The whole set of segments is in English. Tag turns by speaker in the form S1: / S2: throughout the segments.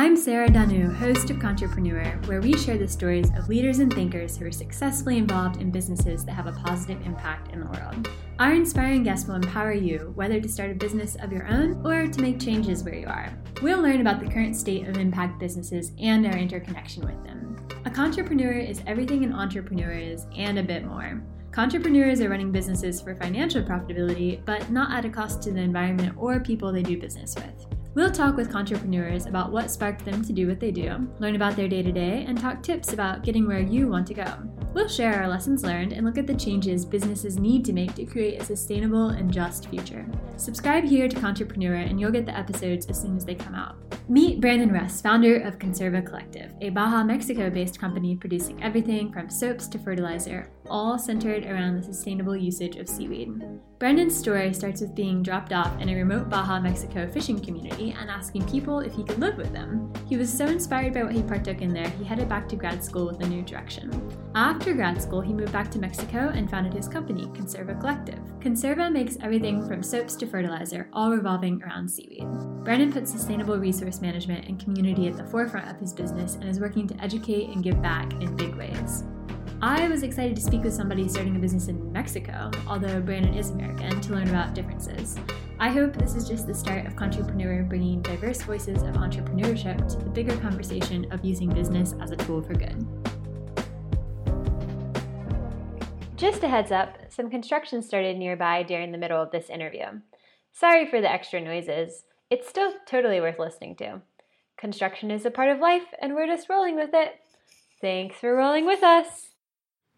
S1: I'm Sarah Danu, host of Contrepreneur, where we share the stories of leaders and thinkers who are successfully involved in businesses that have a positive impact in the world. Our inspiring guests will empower you, whether to start a business of your own or to make changes where you are. We'll learn about the current state of impact businesses and our interconnection with them. A contrepreneur is everything an entrepreneur is and a bit more. Contrepreneurs are running businesses for financial profitability, but not at a cost to the environment or people they do business with. We'll talk with entrepreneurs about what sparked them to do what they do, learn about their day to day, and talk tips about getting where you want to go. We'll share our lessons learned and look at the changes businesses need to make to create a sustainable and just future. Subscribe here to Contrepreneur and you'll get the episodes as soon as they come out. Meet Brandon Russ, founder of Conserva Collective, a Baja, Mexico based company producing everything from soaps to fertilizer, all centered around the sustainable usage of seaweed. Brandon's story starts with being dropped off in a remote Baja, Mexico fishing community and asking people if he could live with them. He was so inspired by what he partook in there, he headed back to grad school with a new direction. After grad school, he moved back to Mexico and founded his company, Conserva Collective. Conserva makes everything from soaps to fertilizer, all revolving around seaweed. Brandon puts sustainable resource management and community at the forefront of his business and is working to educate and give back in big ways. I was excited to speak with somebody starting a business in Mexico, although Brandon is American, to learn about differences. I hope this is just the start of Contrepreneur bringing diverse voices of entrepreneurship to the bigger conversation of using business as a tool for good. Just a heads up, some construction started nearby during the middle of this interview. Sorry for the extra noises. It's still totally worth listening to. Construction is a part of life, and we're just rolling with it. Thanks for rolling with us.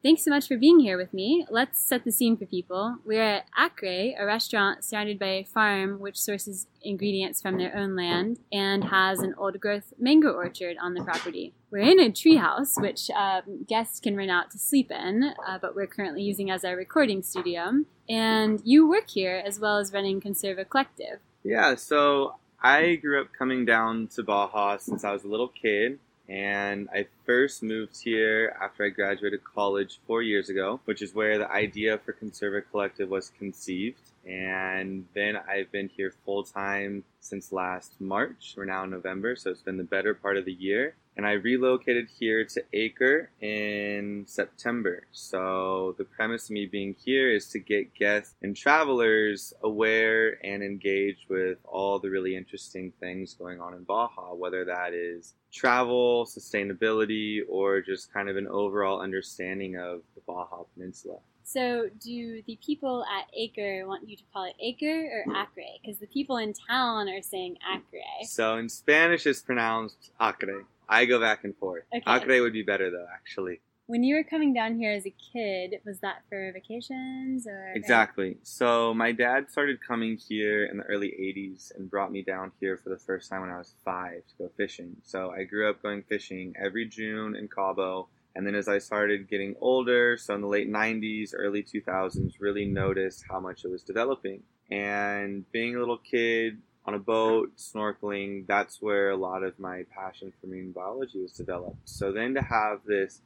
S1: Thanks so much for being here with me. Let's set the scene for people. We're at Acre, a restaurant surrounded by a farm which sources ingredients from their own land and has an old growth mango orchard on the property. We're in a treehouse, which um, guests can rent out to sleep in, uh, but we're currently using as our recording studio. And you work here as well as running Conserva Collective.
S2: Yeah, so I grew up coming down to Baja since I was a little kid and I first moved here after I graduated college four years ago, which is where the idea for Conserva Collective was conceived. And then I've been here full time since last March. We're now in November, so it's been the better part of the year and I relocated here to Acre in September. So the premise of me being here is to get guests and travelers aware and engaged with all the really interesting things going on in Baja, whether that is travel, sustainability, or just kind of an overall understanding of the Baja Peninsula.
S1: So, do the people at Acre want you to call it Acre or hmm. Acre? Because the people in town are saying Acre.
S2: So, in Spanish, it's pronounced Acre. I go back and forth. Okay. Acre would be better though, actually.
S1: When you were coming down here as a kid, was that for vacations or?
S2: Exactly. So my dad started coming here in the early '80s and brought me down here for the first time when I was five to go fishing. So I grew up going fishing every June in Cabo. And then as I started getting older, so in the late 90s, early 2000s, really noticed how much it was developing. And being a little kid, on a boat, snorkeling, that's where a lot of my passion for marine biology was developed. So then to have this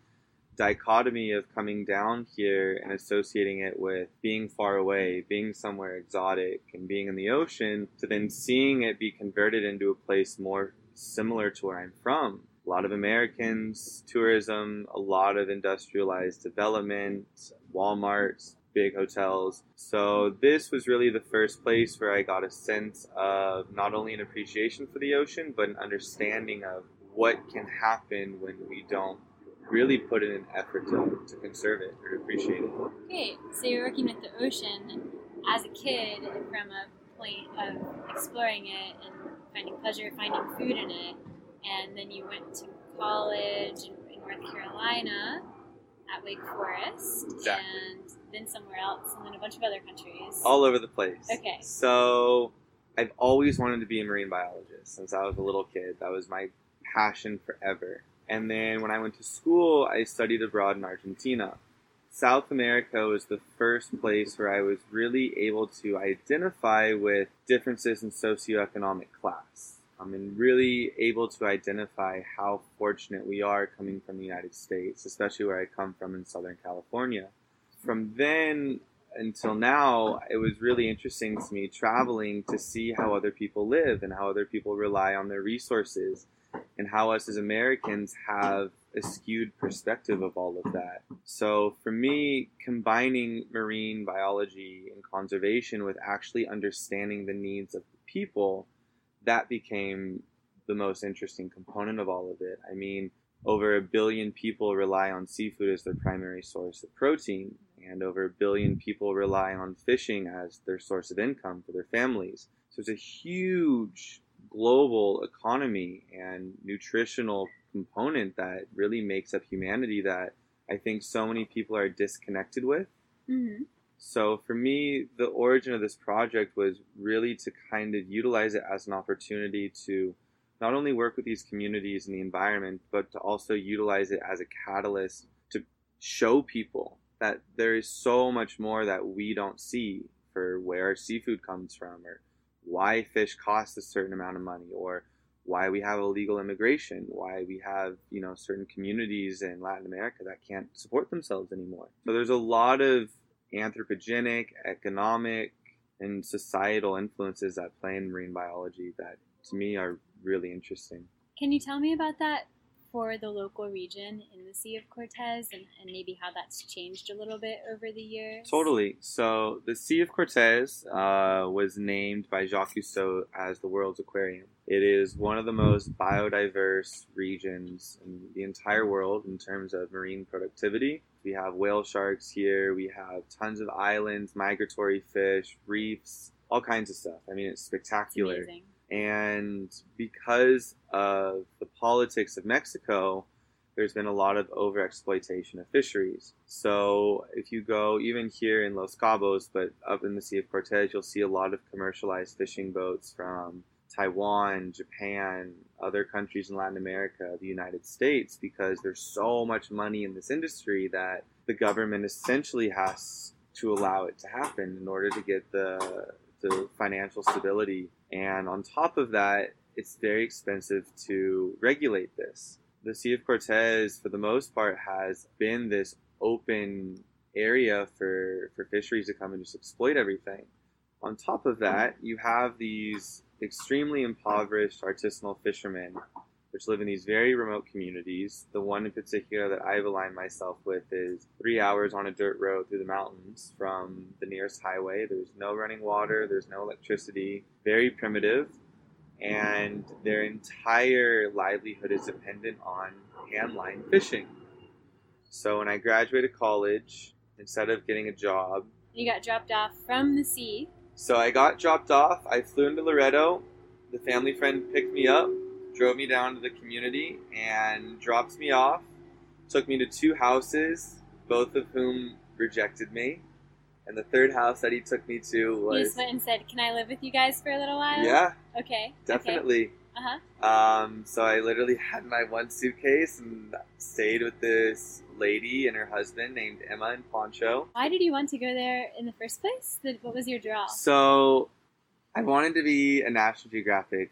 S2: dichotomy of coming down here and associating it with being far away, being somewhere exotic, and being in the ocean, to then seeing it be converted into a place more similar to where I'm from. A lot of Americans, tourism, a lot of industrialized development, Walmarts, big hotels. So this was really the first place where I got a sense of not only an appreciation for the ocean, but an understanding of what can happen when we don't really put in an effort to, to conserve it or appreciate it.
S1: Okay, so you're working with the ocean as a kid from a point of exploring it and finding pleasure, finding food in it, and then you went to college in North Carolina at Wake Forest exactly. and then somewhere else and then a bunch of other countries.
S2: All over the place.
S1: Okay.
S2: So I've always wanted to be a marine biologist since I was a little kid. That was my passion forever. And then when I went to school, I studied abroad in Argentina. South America was the first place where I was really able to identify with differences in socioeconomic class um, and really able to identify how fortunate we are coming from the United States, especially where I come from in Southern California. From then until now, it was really interesting to me traveling to see how other people live and how other people rely on their resources and how us as Americans have a skewed perspective of all of that. So for me, combining marine biology and conservation with actually understanding the needs of the people, that became the most interesting component of all of it. I mean, over a billion people rely on seafood as their primary source of protein, and over a billion people rely on fishing as their source of income for their families. So it's a huge global economy and nutritional component that really makes up humanity that I think so many people are disconnected with.
S3: Mm-hmm.
S2: So for me, the origin of this project was really to kind of utilize it as an opportunity to not only work with these communities and the environment, but to also utilize it as a catalyst to show people that there is so much more that we don't see for where our seafood comes from or why fish cost a certain amount of money or why we have illegal immigration, why we have, you know, certain communities in Latin America that can't support themselves anymore. So there's a lot of anthropogenic, economic, and societal influences that play in marine biology that to me are really interesting.
S3: Can you tell me about that for the local region in the Sea of Cortez and, and maybe how that's changed a little bit over the years?
S2: Totally. So the Sea of Cortez uh, was named by Jacques Cousteau as the world's aquarium. It is one of the most biodiverse regions in the entire world in terms of marine productivity. We have whale sharks here, we have tons of islands, migratory fish, reefs, all kinds of stuff. I mean, it's spectacular.
S3: It's.
S2: And because of the politics of Mexico, there's been a lot of overexploitation of fisheries. So if you go even here in Los Cabos, but up in the Sea of Cortez, you'll see a lot of commercialized fishing boats from Taiwan, Japan, other countries in Latin America, the United States, because there's so much money in this industry that the government essentially has to allow it to happen in order to get the the financial stability. And on top of that, it's very expensive to regulate this. The Sea of Cortez, for the most part, has been this open area for, for fisheries to come and just exploit everything. On top of that, you have these extremely impoverished artisanal fishermen which live in these very remote communities. The one in particular that I've aligned myself with is three hours on a dirt road through the mountains from the nearest highway. There's no running water, there's no electricity, very primitive, and their entire livelihood is dependent on handline fishing. So when I graduated college, instead of getting a job,
S3: You got dropped off from the sea.
S2: so I got dropped off. I flew into Loreto. The family friend picked me up, drove me down to the community, and dropped me off. Took me to two houses, both of whom rejected me. And the third house that he took me to was
S3: just went and said, "Can I live with you guys for a little while?"
S2: yeah,
S3: Okay.
S2: definitely.
S3: Uh huh.
S2: Um, so I literally had my one suitcase and stayed with this lady and her husband named Emma and Poncho.
S3: Why did you want to go there in the first place? What was your draw?
S2: So I wanted to be a National Geographic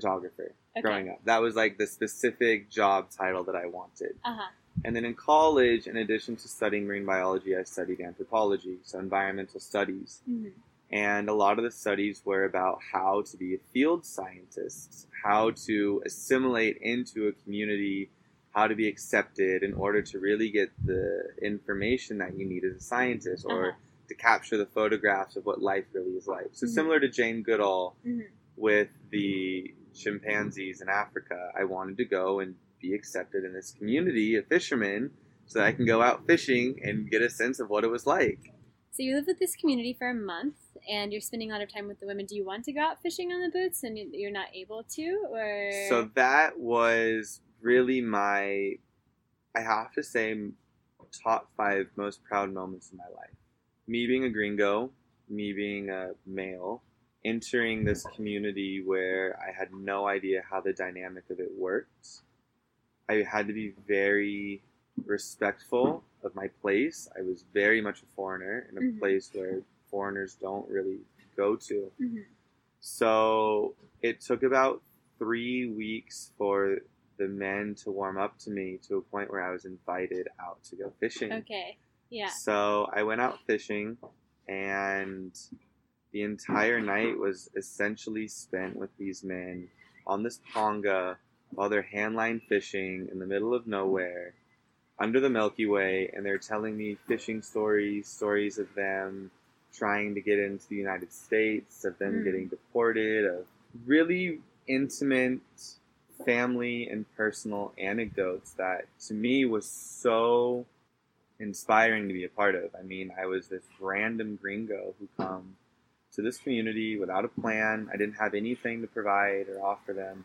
S2: photographer
S3: Okay.
S2: growing up. That was like the specific job title that I wanted.
S3: Uh huh.
S2: And then in college, in addition to studying marine biology, I studied anthropology, so environmental studies.
S3: hmm
S2: And a lot of the studies were about how to be a field scientist, how to assimilate into a community, how to be accepted in order to really get the information that you need as a scientist or
S3: Uh-huh.
S2: to capture the photographs of what life really is like. So
S3: Mhm.
S2: similar to Jane Goodall
S3: Mhm.
S2: with the chimpanzees in Africa, I wanted to go and be accepted in this community of fishermen so that I can go out fishing and get a sense of what it was like.
S3: So you live with this community for a month, and you're spending a lot of time with the women. Do you want to go out fishing on the boats, and you- you're not able to, or
S2: So that was really my, I have to say, top five most proud moments in my life. Me being a gringo, me being a male, entering this community where I had no idea how the dynamic of it worked. I had to be very respectful of my place. I was very much a foreigner in a
S3: Mhm.
S2: place where foreigners don't really go to.
S3: Mhm.
S2: So it took about three weeks for the men to warm up to me to a point where I was invited out to go fishing.
S3: okay, yeah,
S2: So I went out fishing, and the entire night was essentially spent with these men on this ponga while they're handline fishing in the middle of nowhere under the Milky Way, and they're telling me fishing stories, stories of them trying to get into the United States, of them
S3: Mm.
S2: getting deported, of really intimate family and personal anecdotes that to me was so inspiring to be a part of. I mean, I was this random gringo who come to this community without a plan. I didn't have anything to provide or offer them,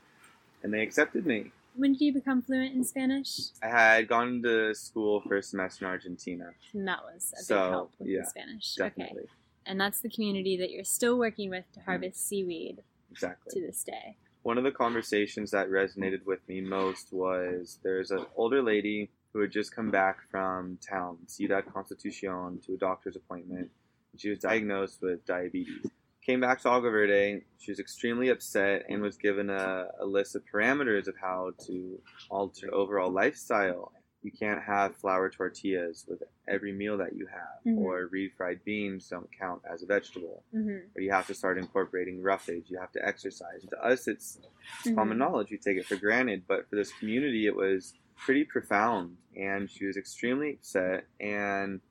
S2: and they accepted me.
S3: When did you become fluent in Spanish?
S2: I had gone to school for a semester in Argentina,
S3: And that was a big
S2: So,
S3: help with
S2: yeah,
S3: the Spanish. Okay.
S2: definitely.
S3: And that's the community that you're still working with to
S2: Mm-hmm.
S3: harvest seaweed
S2: Exactly.
S3: to this day.
S2: one of the conversations that resonated with me most was there's an older lady who had just come back from town, Ciudad Constitucion, to a doctor's appointment. She was diagnosed with diabetes. Came back to Agua Verde. She was extremely upset and was given a, a list of parameters of how to alter overall lifestyle. You can't have flour tortillas with every meal that you have,
S3: Mhm.
S2: or refried beans don't count as a vegetable
S3: Mm-hmm.
S2: or you have to start incorporating roughage. You have to exercise. To us, it's, it's common knowledge. We take it for granted, but for this community, it was pretty profound. And she was extremely upset. And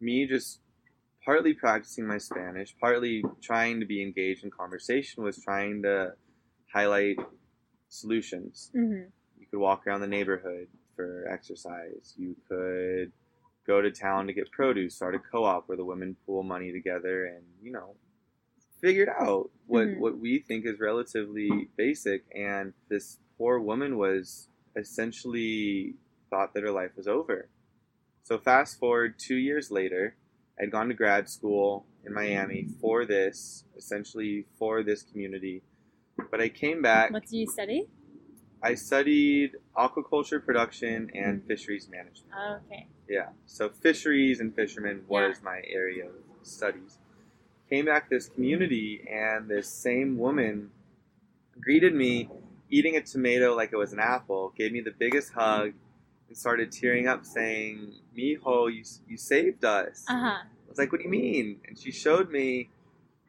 S2: me just partly practicing my Spanish, partly trying to be engaged in conversation, was trying to highlight solutions.
S3: Mm-hmm.
S2: You could walk around the neighborhood for exercise. You could go to town to get produce, start a co-op where the women pool money together and, you know, figure it out what,
S3: Mhm.
S2: what we think is relatively basic. And this poor woman was essentially thought that her life was over. So fast forward two years later, I'd gone to grad school in Miami for this, essentially for this community. But I came back.
S3: What did you study?
S2: I studied aquaculture production and fisheries management.
S3: Oh, okay.
S2: Yeah, so fisheries and fishermen was my area of studies. Came back to this community, and this same woman greeted me eating a tomato like it was an apple, gave me the biggest hug, and started tearing up, saying, Mijo, you, you saved us.
S3: Uh huh.
S2: I was like, what do you mean? And she showed me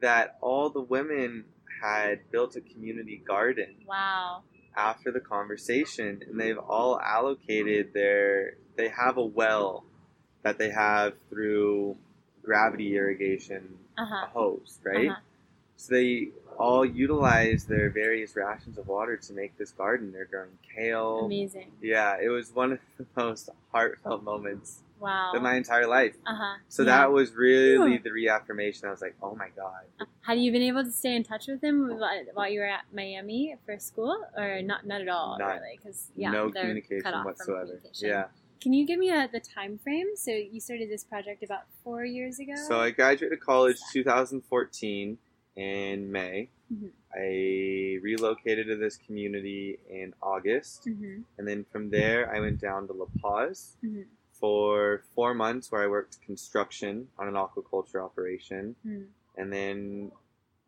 S2: that all the women had built a community garden
S3: Wow.
S2: after the conversation and they've all allocated their they have a well that they have through gravity irrigation
S3: Uh huh.
S2: hose right
S3: Uh-huh.
S2: so they all utilize their various rations of water to make this garden they're growing kale
S3: Amazing.
S2: yeah it was one of the most heartfelt moments
S3: Wow.
S2: of my entire life
S3: Uh huh.
S2: so
S3: Yeah.
S2: that was really the reaffirmation i was like oh my god
S3: Have you been able to stay in touch with him while while you were at Miami for school, or not? Not at all,
S2: None.
S3: really, because yeah,
S2: no communication
S3: cut off from
S2: whatsoever
S3: communication.
S2: yeah
S3: Can you give me a, the time frame? So you started this project about four years ago.
S2: So I graduated college 2014 in May.
S3: Mhm.
S2: I relocated to this community in August,
S3: hmm
S2: and then from there I went down to La Paz
S3: Mhm.
S2: for four months, where I worked construction on an aquaculture operation,
S3: Mm.
S2: and then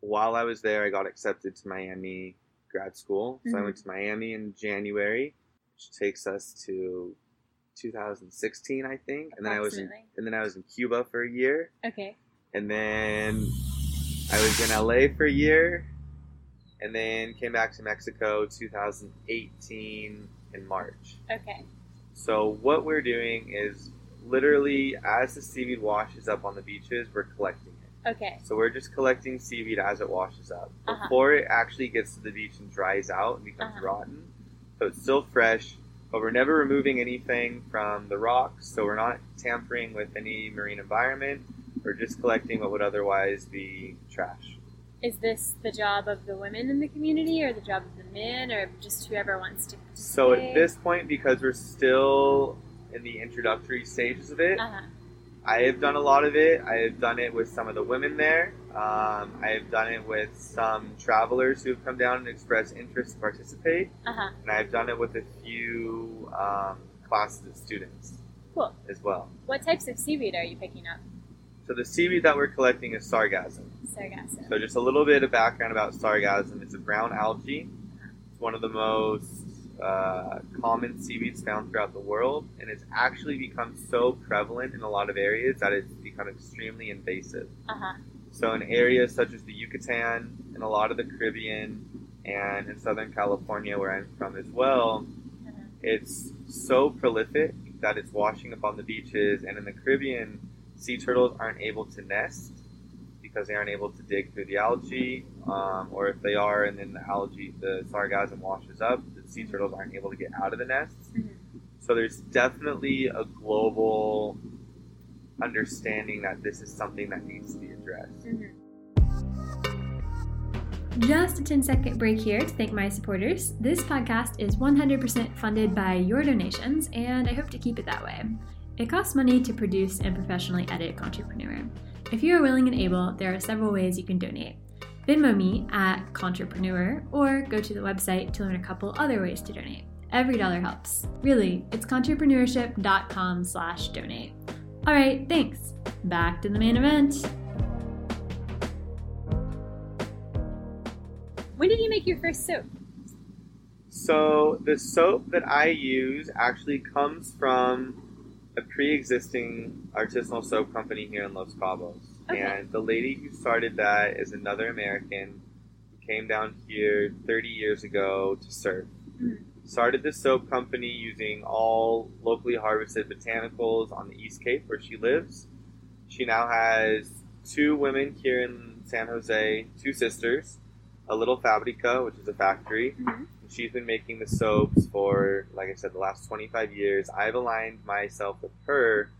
S2: while I was there, I got accepted to Miami grad school. So I went to Miami in January, which takes us to 2016, I think, and then I was in, and then I was in Cuba for a year
S3: Okay.
S2: and then I was in LA for a year, and then came back to Mexico 2018 in March.
S3: Okay.
S2: So what we're doing is literally as the seaweed washes up on the beaches, we're collecting it.
S3: Okay.
S2: So we're just collecting seaweed as it washes up
S3: Uh-huh.
S2: before it actually gets to the beach and dries out and becomes
S3: Uh-huh.
S2: rotten. So it's still fresh, but we're never removing anything from the rocks. So we're not tampering with any marine environment. We're just collecting what would otherwise be trash.
S3: Is this the job of the women in the community, or the job of the men, or just whoever wants to?
S2: So at this point, because we're still in the introductory stages of it,
S3: Uh-huh.
S2: I have done a lot of it. I have done it with some of the women there. Um, I have done it with some travelers who have come down and expressed interest to participate.
S3: Uh-huh.
S2: And I've done it with a few um, classes of students
S3: Cool.
S2: as well.
S3: What types of seaweed are you picking up?
S2: So the seaweed that we're collecting is sargassum.
S3: Sargassum.
S2: So just a little bit of background about sargassum. It's a brown algae. It's one of the most uh, common seaweeds found throughout the world, and it's actually become so prevalent in a lot of areas that it's become extremely invasive.
S3: Uh-huh.
S2: So in areas such as the Yucatan and a lot of the Caribbean, and in Southern California, where I'm from as well,
S3: Uh-huh.
S2: it's so prolific that it's washing up on the beaches. And in the Caribbean, sea turtles aren't able to nest because they aren't able to dig through the algae, um, or if they are, and then the algae, the sargassum washes up, the sea turtles aren't able to get out of the nests.
S3: Mhm.
S2: So there's definitely a global understanding that this is something that needs to be addressed.
S3: Just a 10 second break here to thank my supporters. This podcast is 100% funded by your donations, and I hope to keep it that way. It costs money to produce and professionally edit Contrepreneur. If you are willing and able, there are several ways you can donate. Venmo me at Contrepreneur or go to the website to learn a couple other ways to donate. Every dollar helps. Really, it's entrepreneurship.com slash donate. All right, thanks. Back to the main event. When did you make your first soap?
S2: So the soap that I use actually comes from a pre-existing artisanal soap company here in Los Cabos,
S3: Okay.
S2: and the lady who started that is another American who came down here 30 years ago to surf.
S3: Mhm.
S2: Started this soap company using all locally harvested botanicals on the East Cape where she lives. She now has two women here in San Jose, two sisters, a little fabrica, which is a factory,
S3: Mhm.
S2: She's been making the soaps for, like I said, the last 25 years. I've aligned myself with her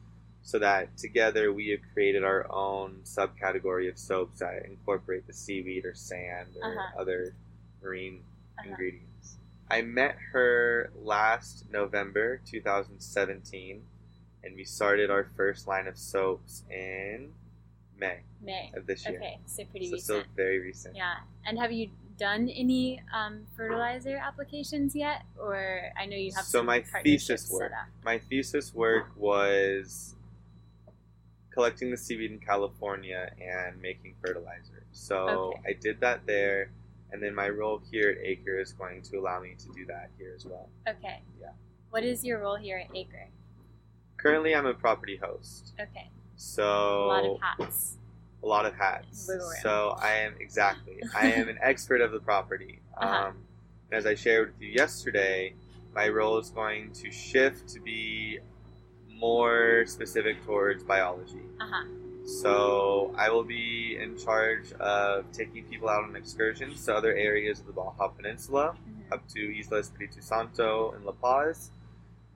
S2: so that together we have created our own subcategory of soaps that incorporate the seaweed or sand or
S3: Uh-huh.
S2: other marine
S3: Uh-huh.
S2: ingredients. I met her last November 2017, and we started our first line of soaps in May
S3: May.
S2: of this year.
S3: Okay, so pretty
S2: so
S3: recent.
S2: still very recent.
S3: Yeah. And have you done any um, fertilizer applications yet? Or I know you have
S2: So
S3: some
S2: my thesis work. my thesis work was collecting the seaweed in California and making fertilizer. So
S3: Okay.
S2: I did that there, and then my role here at Acre is going to allow me to do that here as well.
S3: Okay.
S2: Yeah.
S3: What is your role here at Acre?
S2: Currently, I'm a property host,
S3: Okay.
S2: so
S3: a lot of hats.
S2: A lot of hats. So I am exactly. I am an expert of the property.
S3: Uh-huh.
S2: Um, as I shared with you yesterday, my role is going to shift to be more specific towards biology.
S3: Uh huh.
S2: So I will be in charge of taking people out on excursions to other areas of the Baja Peninsula,
S3: Mm-hmm.
S2: up to Isla Espiritu Santo and La Paz,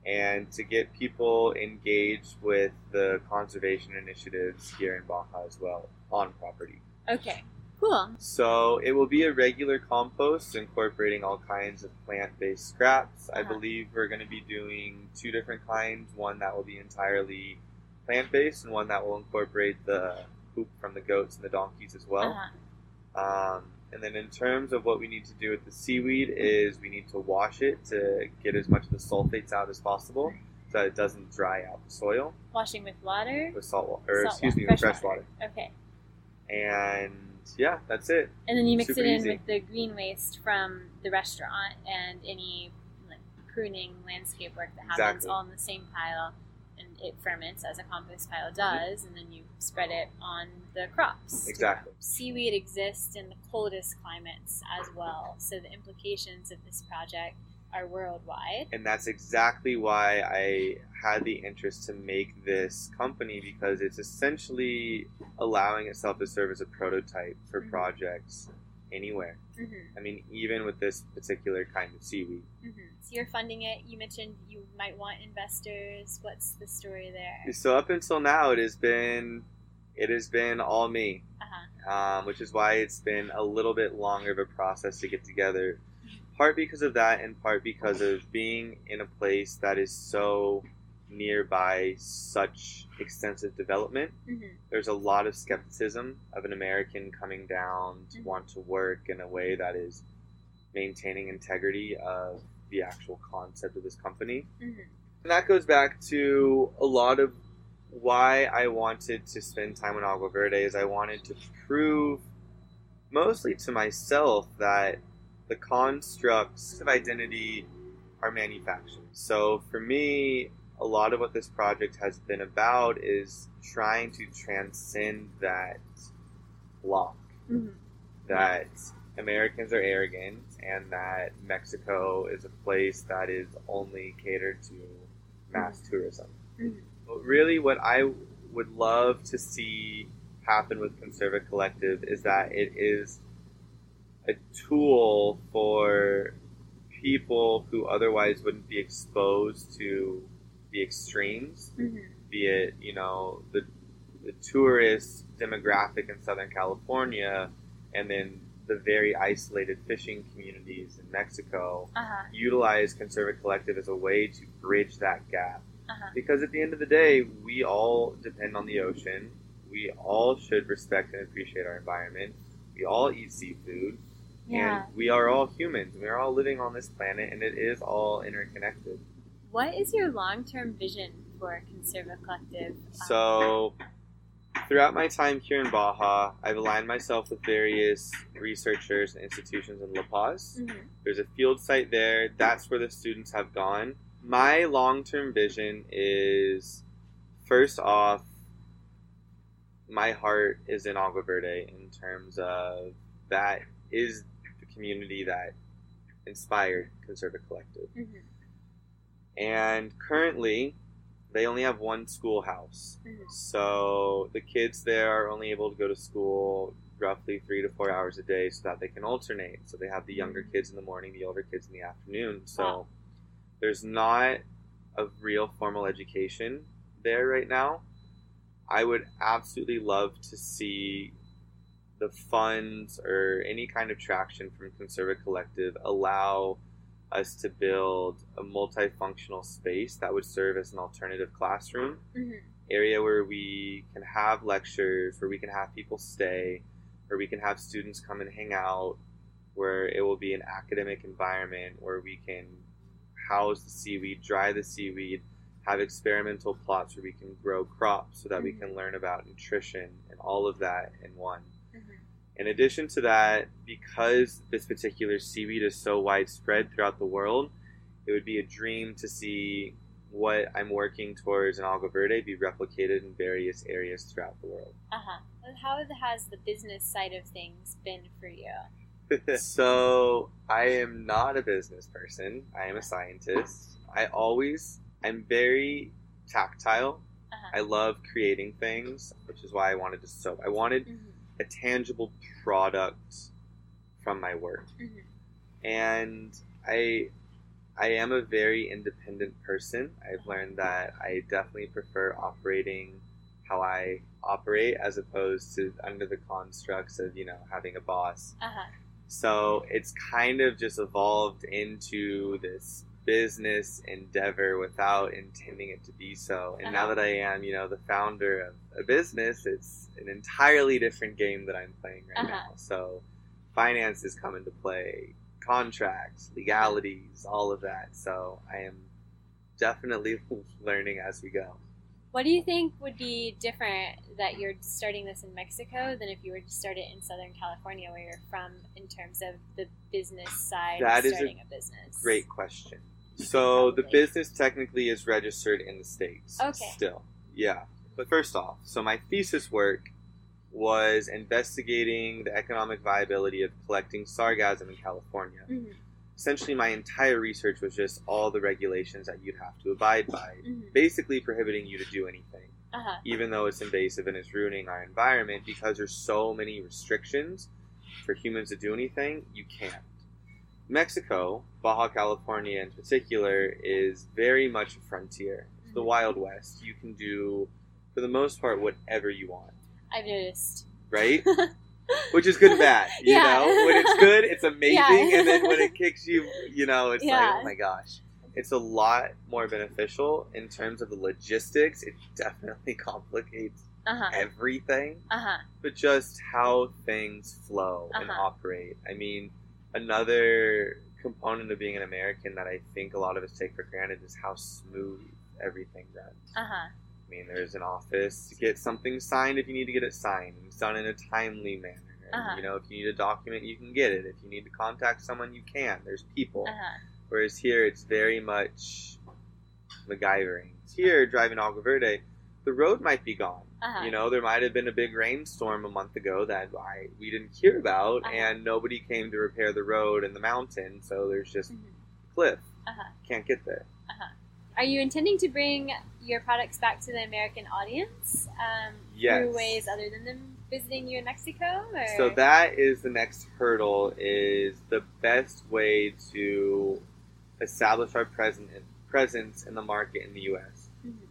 S2: and to get people engaged with the conservation initiatives here in Baja as well on property.
S3: Okay. Cool.
S2: So it will be a regular compost incorporating all kinds of plant-based scraps. I
S3: Uh-huh.
S2: believe we're going to be doing two different kinds. One that will be entirely plant-based, and one that will incorporate the poop from the goats and the donkeys as well.
S3: Uh-huh.
S2: Um, and then in terms of what we need to do with the seaweed is we need to wash it to get as much of the sulfates out as possible, so that it doesn't dry out the soil
S3: Washing with water.
S2: with salt water, or
S3: Salt
S2: excuse
S3: wa-
S2: me, with
S3: fresh
S2: fresh water.
S3: Okay.
S2: And yeah, that's it.
S3: And then you mix
S2: Super
S3: it in
S2: easy.
S3: with the green waste from the restaurant and any like pruning landscape work that happens
S2: Exactly.
S3: all in the same pile and it ferments as a compost pile mm-hmm. does and then you spread it on the crops.
S2: Exactly.
S3: Seaweed exists in the coldest climates as well, so the implications of this project are worldwide.
S2: and that's exactly why I had the interest to make this company because it's essentially allowing itself to serve as a prototype for
S3: Mhm.
S2: projects anywhere.
S3: Mm-hmm.
S2: I mean, even with this particular kind of seaweed.
S3: Mm-hmm. So you're funding it. You mentioned you might want investors. What's the story there?
S2: So up until now, it has been it has been all me,
S3: Uh-huh.
S2: um, which is why it's been a little bit longer of a process to get together. Part because of that, and part because of being in a place that is so nearby such extensive development.
S3: Mm-hmm.
S2: there's a lot of skepticism of an American coming down to
S3: Mhm.
S2: want to work in a way that is maintaining integrity of the actual concept of this company.
S3: Mm-hmm.
S2: And that goes back to a lot of why I wanted to spend time in Agua Verde is I wanted to prove mostly to myself that the constructs of identity are manufactured. So for me, a lot of what this project has been about is trying to transcend that block
S3: Mm-hmm.
S2: that Americans are arrogant and that Mexico is a place that is only catered to mass tourism.
S3: Mhm.
S2: But really, what I would love to see happen with Conserva Collective is that it is a tool for people who otherwise wouldn't be exposed to the extremes,
S3: Mhm.
S2: be it, you know, the, the tourist demographic in Southern California and then the very isolated fishing communities in Mexico
S3: Uh-huh.
S2: utilize Conserva Collective as a way to bridge that gap.
S3: Uh-huh.
S2: Because at the end of the day, we all depend on the ocean. We all should respect and appreciate our environment. We all eat seafood.
S3: Yeah.
S2: And we are all humans. We are all living on this planet, and it is all interconnected.
S3: What is your long-term vision for Conserva Collective?
S2: So, throughout my time here in Baja, I've aligned myself with various researchers and institutions in La Paz.
S3: Mhm.
S2: There's a field site there. That's where the students have gone. My long term vision is first off, my heart is in Agua Verde in terms of that is community that inspired Conserva Collective.
S3: Mhm.
S2: And currently, they only have one schoolhouse.
S3: Mhm.
S2: So the kids there are only able to go to school roughly three to four hours a day so that they can alternate. So they have the younger kids in the morning, the older kids in the afternoon. So
S3: Wow.
S2: there's not a real formal education there right now. I would absolutely love to see the funds or any kind of traction from Conserva Collective allow us to build a multifunctional space that would serve as an alternative classroom
S3: Mhm.
S2: area where we can have lectures, where we can have people stay, where we can have students come and hang out, where it will be an academic environment where we can house the seaweed, dry the seaweed, have experimental plots where we can grow crops so that we
S3: Mhm.
S2: can learn about nutrition and all of that in one. In addition to that, because this particular seaweed is so widespread throughout the world, it would be a dream to see what I'm working towards in Agua Verde be replicated in various areas throughout the world.
S3: Uh-huh. How has the business side of things been for you?
S2: so, I am not a business person, I am a scientist. I always, I'm very tactile.
S3: Uh-huh.
S2: I love creating things, which is why I wanted to soap. I wanted
S3: Mhm.
S2: A tangible product from my work.
S3: Mhm.
S2: and I I am a very independent person. I've learned that I definitely prefer operating how I operate as opposed to under the constructs of, you know, having a boss.
S3: Uh-huh.
S2: So it's kind of just evolved into this business endeavor without intending it to be so. And now
S3: Uh-huh.
S2: that I am, you know, the founder of a business, it's an entirely different game that I'm playing right
S3: Uh-huh.
S2: now. So finances come into play, contracts, legalities, all of that. So I am definitely learning as we go.
S3: What do you think would be different that you're starting this in Mexico than if you were to start it in Southern California, where you're from, in terms of the business side
S2: That
S3: of
S2: is a
S3: starting a, business?
S2: Great question. So the business technically is registered in the states.
S3: Okay.
S2: Still, yeah. But first off, so my thesis work was investigating the economic viability of collecting sargassum in California.
S3: Mhm.
S2: Essentially, my entire research was just all the regulations that you'd have to abide by,
S3: Mhm.
S2: basically prohibiting you to do anything,
S3: Uh-huh.
S2: even though it's invasive and it's ruining our environment because there's so many restrictions for humans to do anything, you can't. Mexico, Baja California in particular, is very much a frontier. It's the
S3: Mhm.
S2: Wild West. You can do, for the most part, whatever you want,
S3: I've noticed.
S2: right? Which is good and bad, you
S3: Yeah.
S2: know. When it's good, it's amazing,
S3: Yeah.
S2: and then when it kicks you, you know, it's like, oh my gosh. It's a lot more beneficial in terms of the logistics. It definitely complicates
S3: Uh-huh.
S2: everything,
S3: Uh-huh.
S2: but just how things flow and
S3: Uh-huh.
S2: operate. I mean, another component of being an American that I think a lot of us take for granted is how smooth everything runs.
S3: Uh-huh.
S2: I mean, there's an office to get something signed if you need to get it signed. It's done in a timely manner.
S3: Uh-huh.
S2: You know, if you need a document, you can get it. If you need to contact someone, you can. There's people.
S3: Uh-huh.
S2: Whereas here, it's very much MacGyvering. Here, driving Agua Verde, the road might be gone.
S3: Uh-huh.
S2: You know, there might have been a big rainstorm a month ago that I we didn't hear about,
S3: Uh-huh.
S2: and nobody came to repair the road and the mountain. So there's just
S3: Mhm.
S2: cliff.
S3: Uh-huh.
S2: Can't get there.
S3: Are you intending to bring your products back to the American audience um,
S2: Yes.
S3: through ways other than them visiting you in Mexico? Or?
S2: So that is the next hurdle. Is the best way to establish our present presence in the market in the U.S.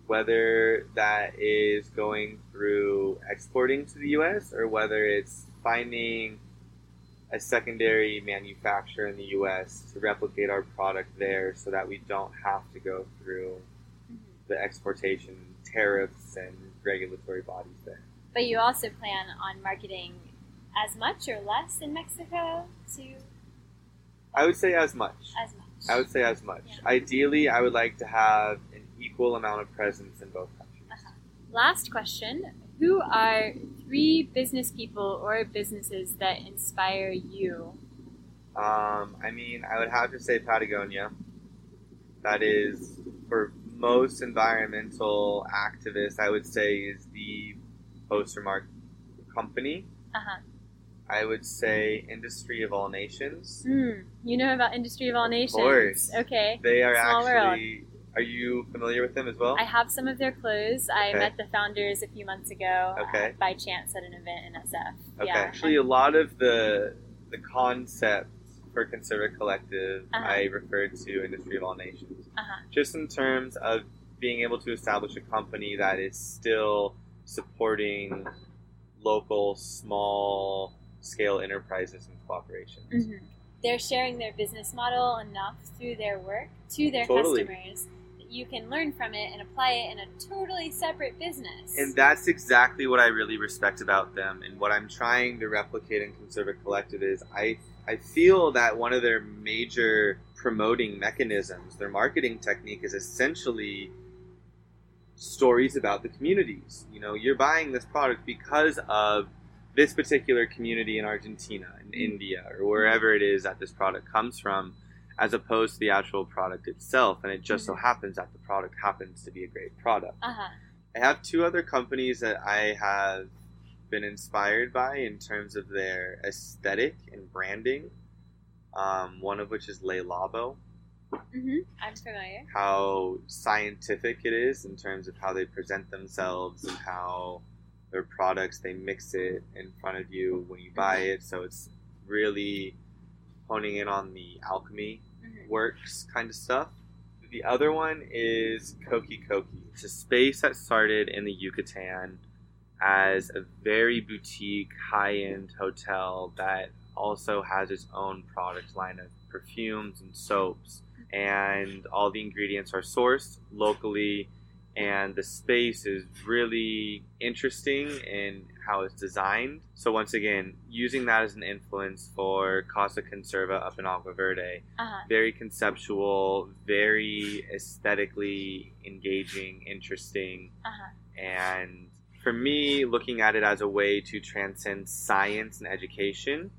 S2: Whether that is going through exporting to the U.S. or whether it's finding a secondary manufacturer in the U.S. to replicate our product there, so that we don't have to go through the exportation tariffs and regulatory bodies there.
S3: But you also plan on marketing as much or less in Mexico to
S2: I would say as much.
S3: as much.
S2: I would say as much.
S3: Yeah.
S2: Ideally, I would like to have equal amount of presence in both countries.
S3: Uh-huh. Last question: Who are three business people or businesses that inspire you?
S2: Um, I mean, I would have to say Patagonia. That is, for most environmental activists, I would say is the poster mark company.
S3: Uh huh.
S2: I would say Industry of All Nations.
S3: Hmm. You know about Industry of All Nations?
S2: Of course.
S3: Okay.
S2: They are
S3: Small
S2: actually. Are you familiar with them as well?
S3: I have some of their clothes. I met the founders a few months ago
S2: Okay.
S3: uh, by chance at an event in SF.
S2: Okay.
S3: Yeah.
S2: Actually, a lot of the the concept for Conserva Collective,
S3: Uh-huh.
S2: I referred to Industry of All Nations.
S3: Uh-huh.
S2: Just in terms of being able to establish a company that is still supporting local, small scale enterprises and cooperations.
S3: Mhm. They're sharing their business model enough through their work to their
S2: Totally.
S3: customers you can learn from it and apply it in a totally separate business.
S2: And that's exactly what I really respect about them. And what I'm trying to replicate in Conserva Collective is I, I feel that one of their major promoting mechanisms, their marketing technique, is essentially stories about the communities. You know, you're buying this product because of this particular community in Argentina, in mm-hmm. India, or wherever it is that this product comes from, as opposed to the actual product itself. And it just so happens that the product happens to be a great product.
S3: uh-huh.
S2: I have two other companies that I have been inspired by in terms of their aesthetic and branding. Um, one of which is Le Labo,
S3: hmm I'm familiar.
S2: how scientific it is in terms of how they present themselves and how their products they mix it in front of you when you buy it. So it's really honing in on the alchemy. Works kind of stuff. The other one is Coqui Coqui. It's a space that started in the Yucatan as a very boutique, high end hotel that also has its own product line of perfumes and soaps. And all the ingredients are sourced locally, and the space is really interesting in how it's designed. So, once again, using that as an influence for Casa Conserva up in Agua Verde
S3: Uh-huh.
S2: very conceptual, very aesthetically engaging, interesting,
S3: Uh-huh.
S2: and for me, looking at it as a way to transcend science and education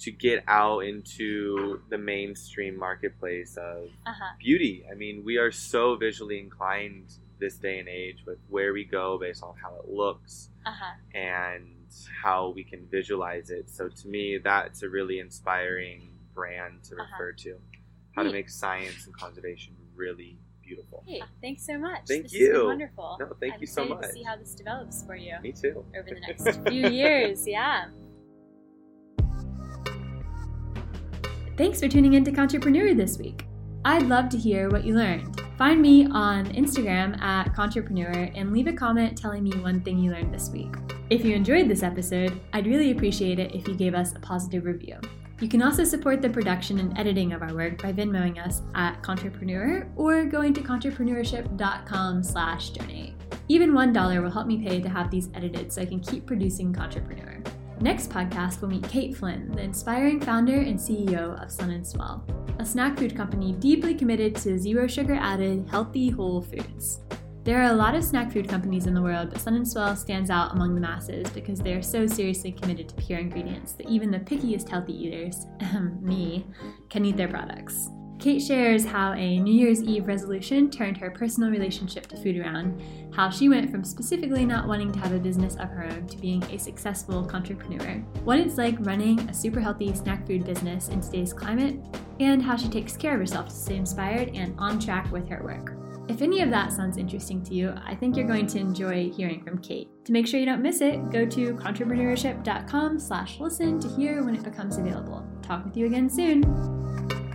S2: to get out into the mainstream marketplace of
S3: Uh-huh.
S2: beauty. I mean, we are so visually inclined this day and age with where we go based on how it looks
S3: Uh-huh.
S2: and how we can visualize it. So to me, that's a really inspiring brand to
S3: Uh-huh.
S2: refer to. How to make science and conservation really beautiful.
S3: Hey, thanks so much.
S2: Thank
S3: this Has been
S2: you.
S3: wonderful.
S2: No, thank
S3: I'm
S2: you so much.
S3: To see how this develops for you
S2: Me too.
S3: over the next few years. Yeah. Thanks for tuning in to Contrepreneur this week. I'd love to hear what you learned. Find me on Instagram at Contrepreneur and leave a comment telling me one thing you learned this week. If you enjoyed this episode, I'd really appreciate it if you gave us a positive review. You can also support the production and editing of our work by Venmoing us at Contrepreneur or going to entrepreneurship.com slash donate. Even $1 will help me pay to have these edited so I can keep producing Contrepreneur. Next podcast, we'll meet Kate Flynn, the inspiring founder and CEO of Sun and Swell, a snack food company deeply committed to zero sugar added, healthy, whole foods. There are a lot of snack food companies in the world, but Sun and Swell stands out among the masses because they are so seriously committed to pure ingredients that even the pickiest healthy eaters, me, can eat their products.
S1: Kate shares how a New Year's Eve resolution turned her personal relationship to food around, how she went from specifically not wanting to have a business of her own to being a successful entrepreneur, what it's like running a super healthy snack food business in today's climate, and how she takes care of herself to stay inspired and on track with her work. If any of that sounds interesting to you, I think you're going to enjoy hearing from Kate. To make sure you don't miss it, go to entrepreneurship.com slash listen to hear when it becomes available. Talk with you again soon.